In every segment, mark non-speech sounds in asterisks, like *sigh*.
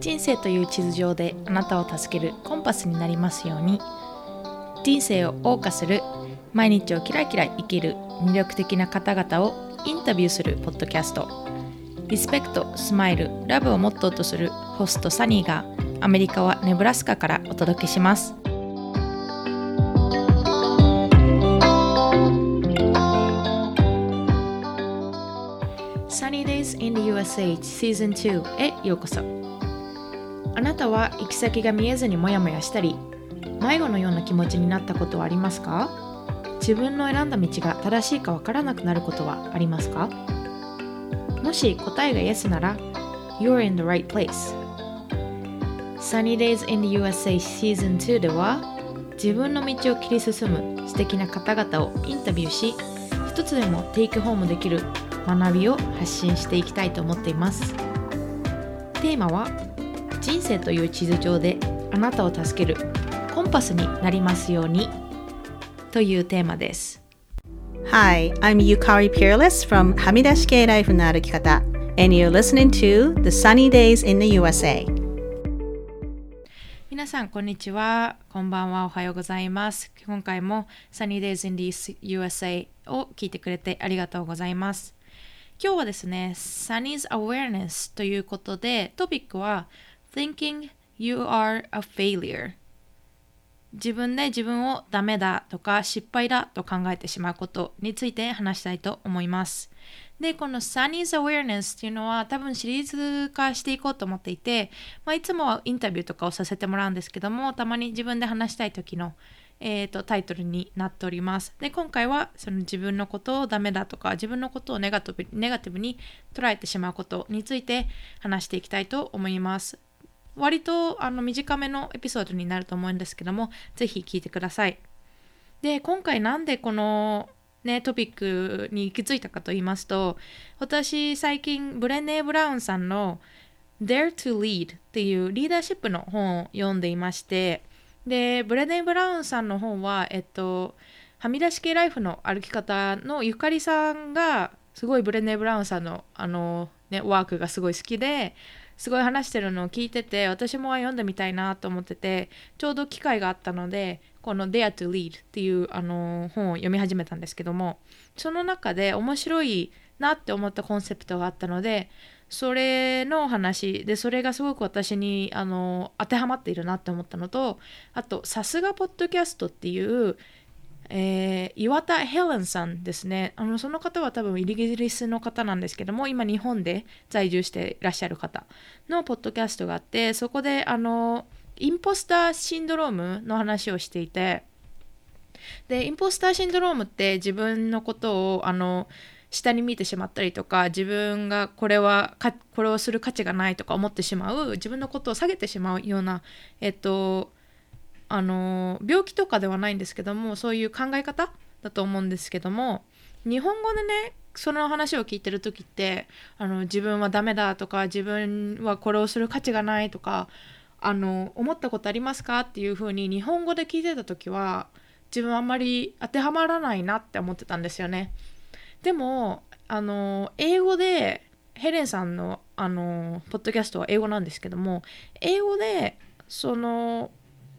人生という地図上であなたを助けるコンパスになりますように人生を謳歌する毎日をキラキラ生きる魅力的な方々をインタビューするポッドキャストリスペクト、スマイル、ラブをモットーとするホストサニーがアメリカはネブラスカからお届けします。Sunny Days in the USH Season 2へようこそ。あなたは行き先が見えずにモヤモヤしたり、迷子のような気持ちになったことはありますか？自分の選んだ道が正しいかわからなくなることはありますか？もし答えが Yes なら You're in the right place. Sunny Days in the USA Season 2では自分の道を切り進む素敵な方々をインタビューし一つでもテイクホームできる学びを発信していきたいと思っています。テーマは人生という地図上であなたを助けるコンパスになりますようにというテーマです。Hi, I'm Yukari Peerless from はみ出し系ライフの歩き方 and you're listening to The Sunny Days in the USA 皆さんこんにちは。こんばんは。おはようございます。今回も Sunny Days in the USA を聞いてくれてありがとうございます。今日はですね Sunny's Awareness ということでトピックは Thinking you are a failure 自分で自分をダメだとか失敗だと考えてしまうことについて話したいと思います。で、この Sunny's Awareness っていうのは多分シリーズ化していこうと思っていて、まあ、いつもはインタビューとかをさせてもらうんですけども、たまに自分で話したい時の、えーと、タイトルになっております。で、今回はその自分のことをダメだとか、自分のことをネガティブネガティブに捉えてしまうことについて話していきたいと思います。割とあの短めのエピソードになると思うんですけども、ぜひ聞いてください。で、今回なんでこのね、トピックに行き着いたかと言いますと、私最近ブレネー・ブラウンさんの Dare to Lead っていうリーダーシップの本を読んでいまして、で、ブレネー・ブラウンさんの本は、えっと、はみ出し系ライフの歩き方のゆかりさんがすごいブレネー・ブラウンさんのあの、ね、ワークがすごい好きですごい話してるのを聞いてて私も読んでみたいなと思っててちょうど機会があったのでこの「Dare to Lead」っていうあの本を読み始めたんですけどもその中で面白いなって思ったコンセプトがあったのでそれの話でそれがすごく私にあの当てはまっているなって思ったのとあと「さすがポッドキャスト」っていうえー、岩田ヘレンさんですね。あのその方は多分イギリスの方なんですけども今日本で在住していらっしゃる方のポッドキャストがあってそこであのインポスターシンドロームの話をしていてでインポスターシンドロームって自分のことをあの下に見てしまったりとか自分がこれはこれをする価値がないとか思ってしまう自分のことを下げてしまうようなえっとあの病気とかではないんですけどもそういう考え方だと思うんですけども日本語でねその話を聞いてる時ってあの自分はダメだとか自分はこれをする価値がないとかあの思ったことありますかっていう風に日本語で聞いてた時は自分あんまり当てはまらないなって思ってたんですよね。でもあの英語でヘレンさんのあのポッドキャストは英語なんですけども英語でその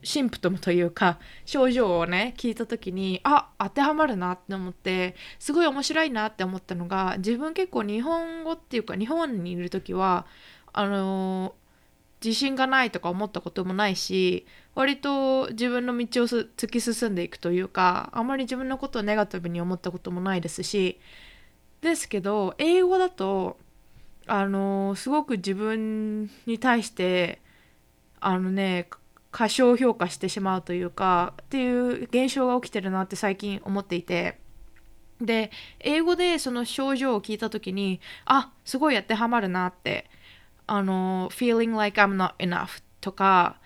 シンプトムというか症状をね聞いた時にあ当てはまるなって思ってすごい面白いなって思ったのが自分結構日本語っていうか日本にいる時はあの自信がないとか思ったこともないし割と自分の道を突き進んでいくというかあまり自分のことをネガティブに思ったこともないですしですけど英語だとあのすごく自分に対してあのね過小評価してしまうというかっていう現象が起きてるなって最近思っていて。で英語でその症状を聞いた時にあすごい当てはまるなってあの feeling like I'm not enough とか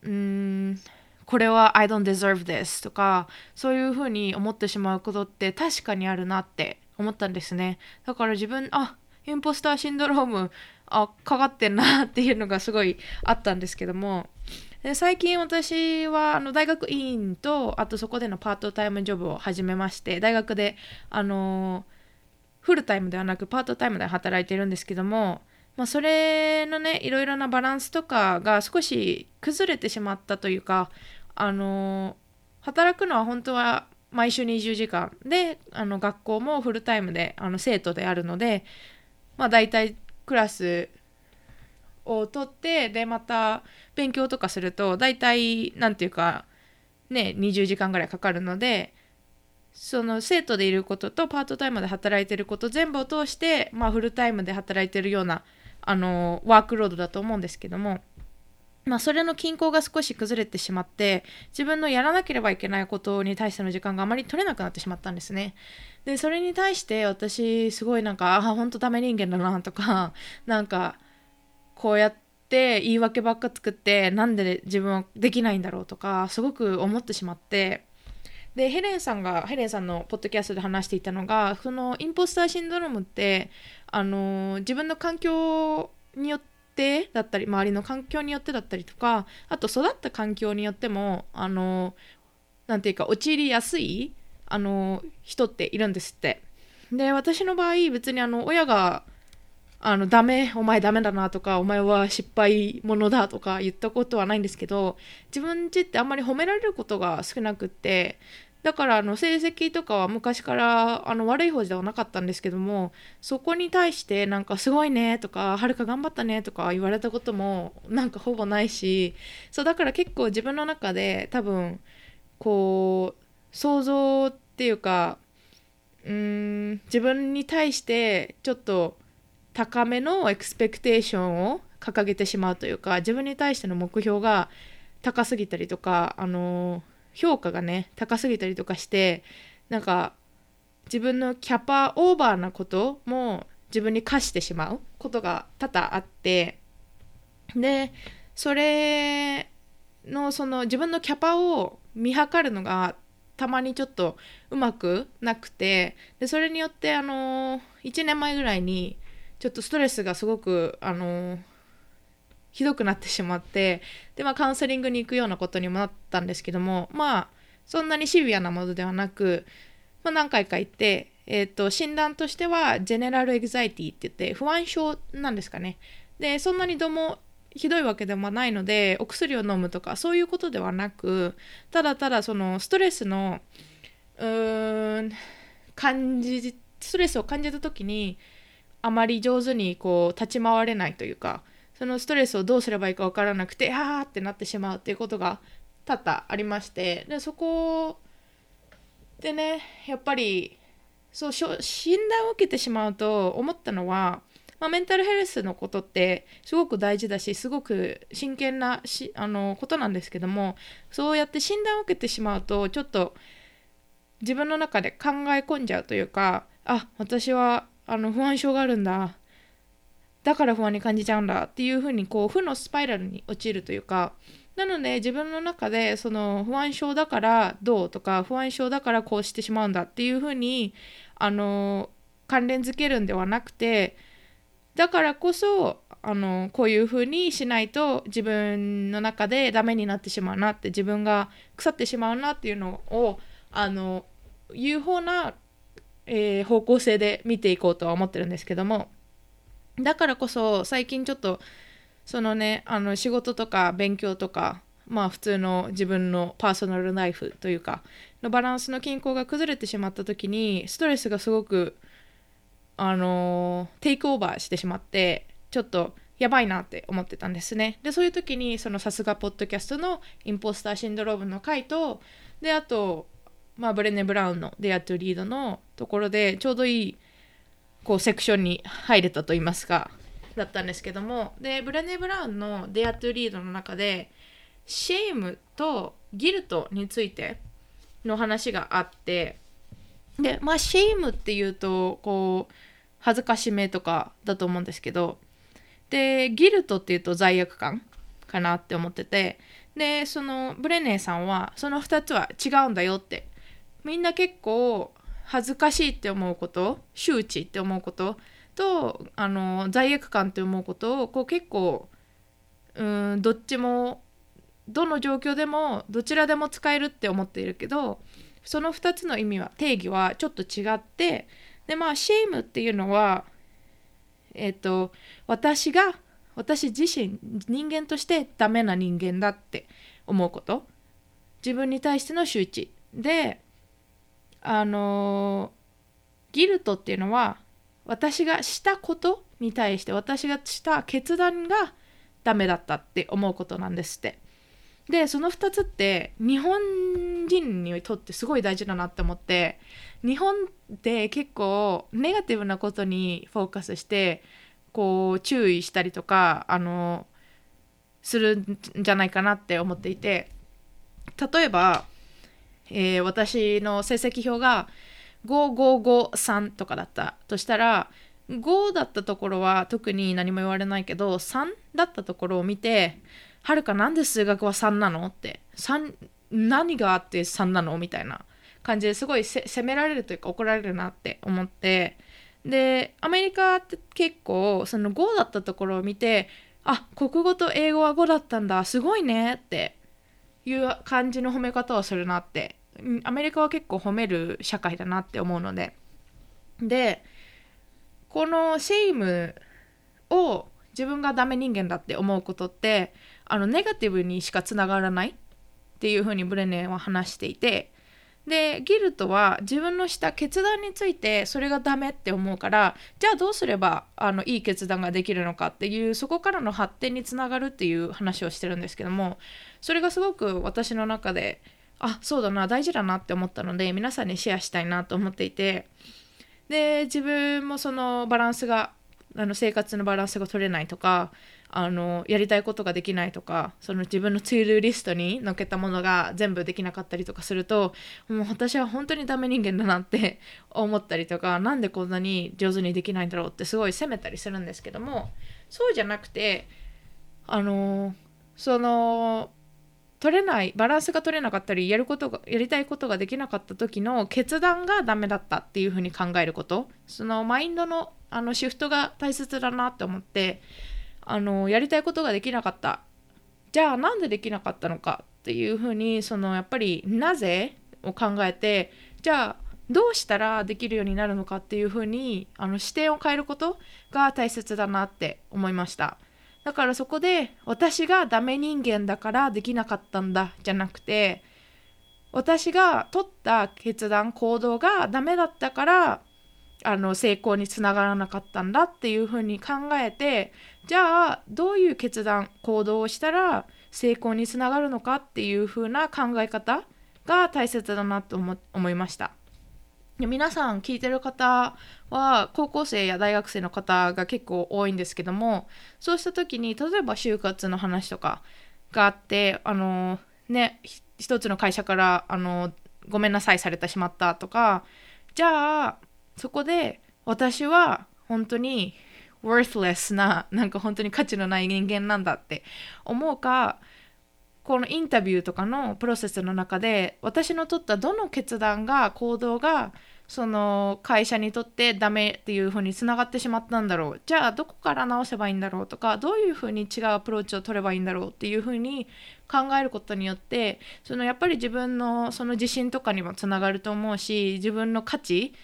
うんこれは I don't deserve this とかそういうふうに思ってしまうことって確かにあるなって思ったんですね。だから自分あインポスターシンドロームあかかってんなっていうのがすごいあったんですけども。で最近私はあの大学院とあとそこでのパートタイムジョブを始めまして大学であのフルタイムではなくパートタイムで働いてるんですけどもまあ、それのねいろいろなバランスとかが少し崩れてしまったというかあの働くのは本当は毎週20時間であの学校もフルタイムであの生徒であるので、まあ、大体クラスを取ってでまた勉強とかすると大体なんていうかね20時間ぐらいかかるのでその生徒でいることとパートタイムで働いてること全部を通して、まあ、フルタイムで働いてるようなあのワークロードだと思うんですけども、まあ、それの均衡が少し崩れてしまって自分のやらなければいけないことに対しての時間があまり取れなくなってしまったんですね。でそれに対して私すごいなんかあ本当ダメ人間だなとかなんかこうやって言い訳ばっか作ってなんで自分はできないんだろうとかすごく思ってしまってでヘレンさんがヘレンさんのポッドキャストで話していたのがそのインポスターシンドロームってあの自分の環境によってだったり周りの環境によってだったりとかあと育った環境によってもあのなんていうか陥りやすいあの人っているんですって。で私の場合別にあの親があのダメお前ダメだなとかお前は失敗者だとか言ったことはないんですけど自分ちってあんまり褒められることが少なくってだからあの成績とかは昔からあの悪い方ではなかったんですけどもそこに対してなんかすごいねとかはるか頑張ったねとか言われたこともなんかほぼないしそうだから結構自分の中で多分こう想像っていうかうーん自分に対してちょっと高めのエクスペクテーションを掲げてしまうというか自分に対しての目標が高すぎたりとかあの評価がね高すぎたりとかしてなんか自分のキャパオーバーなことも自分に課してしまうことが多々あってでそれのその自分のキャパを見計るのがたまにちょっとうまくなくてでそれによってあの1年前ぐらいにちょっとストレスがすごくあのひどくなってしまってで、まあ、カウンセリングに行くようなことにもなったんですけどもまあそんなにシビアなものではなく、まあ、何回か行って、えーと、診断としては general anxiety って言って不安症なんですかね。でそんなにどもひどいわけでもないのでお薬を飲むとかそういうことではなくただただそのストレスのうーん感じストレスを感じた時にあまり上手にこう立ち回れないというかそのストレスをどうすればいいか分からなくてはあってなってしまうっていうことが多々ありましてでそこでねやっぱりそう診断を受けてしまうと思ったのは、まあ、メンタルヘルスのことってすごく大事だしすごく真剣なしあのことなんですけどもそうやって診断を受けてしまうとちょっと自分の中で考え込んじゃうというかあ私はあの不安症があるんだ。だから不安に感じちゃうんだっていうふうにこう負のスパイラルに陥るというか。なので自分の中でその不安症だからどうとか不安症だからこうしてしまうんだっていうふうにあの関連づけるんではなくてだからこそあのこういうふうにしないと自分の中でダメになってしまうなって自分が腐ってしまうなっていうのをあのいう方な、えー、方向性で見ていこうとは思ってるんですけども。だからこそ最近ちょっとそのねあの仕事とか勉強とかまあ普通の自分のパーソナルライフというかのバランスの均衡が崩れてしまった時にストレスがすごくあの take over してしまってちょっとやばいなって思ってたんですね。でそういう時にそのさすがポッドキャストの imposter syndrome の回とであとまあ Brené Brown の「Dare to Lead」のところでちょうどいいこうセクションに入れたと言いますかだったんですけども。で Brené Brown の「Dare to Lead」の中でshame と guilt についての話があって。でまあ shame っていうとこう恥ずかしめとかだと思うんですけど。で guilt っていうと罪悪感かなって思ってて。でその Brené さんはその2つは違うんだよってみんな結構恥ずかしいって思うこと羞恥って思うこととあの罪悪感って思うことをこう結構うんどっちもどの状況でもどちらでも使えるって思っているけどその2つの意味は定義はちょっと違ってでまあシェイムっていうのはえっ、と私が私自身人間としてダメな人間だって思うこと。自分に対しての周知であのギルトっていうのは私がしたことに対して私がした決断がダメだったって思うことなんですって。でその2つって日本人にとってすごい大事だなって思って日本って結構ネガティブなことにフォーカスしてこう注意したりとかあのするんじゃないかなって思っていて例えば、えー、私の成績表が5553とかだったとしたら5だったところは特に何も言われないけど3だったところを見てはるかなんで数学は3なのって3何があって3なのみたいな感じですごい責められるというか怒られるなって思ってでアメリカって結構その5だったところを見てあ国語と英語は5だったんだすごいねっていう感じの褒め方をするなって。アメリカは結構褒める社会だなって思うので。でこの shame を自分がダメ人間だって思うことってあのネガティブにしかつながらないっていうふうに Brené は話していてで guilt は自分のした決断についてそれがダメって思うからじゃあどうすればあのいい決断ができるのかっていうそこからの発展につながるっていう話をしてるんですけどもそれがすごく私の中であそうだな大事だなって思ったので皆さんにシェアしたいなと思っていてで自分もそのバランスがあの生活のバランスが取れないとかあのやりたいことができないとかその自分のツールリストに載っけたものが全部できなかったりとかするともう私は本当にダメ人間だなって *laughs* 思ったりとか何でこんなに上手にできないんだろうってすごい責めたりするんですけどもそうじゃなくてあのその取れないバランスが取れなかったりやることがやりたいことができなかった時の決断がダメだったっていうふうに考えること。そのマインドのあのシフトが大切だなって思ってあのやりたいことができなかった。じゃあなんでできなかったのかっていうふうにそのやっぱりなぜを考えてじゃあどうしたらできるようになるのかっていうふうにあの視点を変えることが大切だなって思いました。だからそこで私がダメ人間だからできなかったんだじゃなくて私が取った決断行動がダメだったからあの成功につながらなかったんだっていうふうに考えてじゃあどういう決断行動をしたら成功につながるのかっていうふうな考え方が大切だなと思いました。皆さん聞いてる方は高校生や大学生の方が結構多いんですけどもそうした時に例えば就活の話とかがあってあのね一つの会社からあのごめんなさいされてしまったとかじゃあそこで私は本当に worthless ななんか本当に価値のない人間なんだって思うかこのインタビューとかのプロセスの中で私の取ったどの決断が行動がその会社にとってダメっていう風につながってしまったんだろう。じゃあどこから直せばいいんだろうとかどういう風に違うアプローチを取ればいいんだろうっていう風に考えることによってそのやっぱり自分のその自信とかにもつながると思うし自分の価値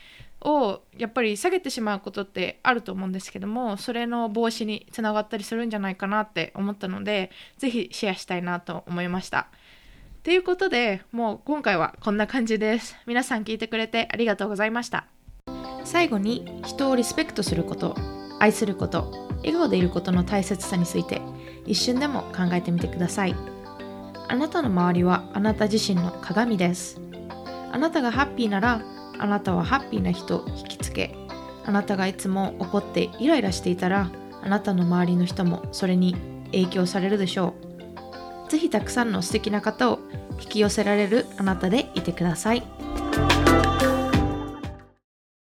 をやっぱり下げてしまうことってあると思うんですけどもそれの防止につながったりするんじゃないかなって思ったので是非シェアしたいなと思いました。ということでもう今回はこんな感じです。皆さん聞いてくれてありがとうございました。最後に人をリスペクトすること愛すること笑顔でいることの大切さについて一瞬でも考えてみてください。あなたの周りはあなた自身の鏡です。あなたがハッピーならあなたはハッピーな人を引きつけあなたがいつも怒ってイライラしていたらあなたの周りの人もそれに影響されるでしょう是非たくさんの素敵な方を引き寄せられるあなたでいてください。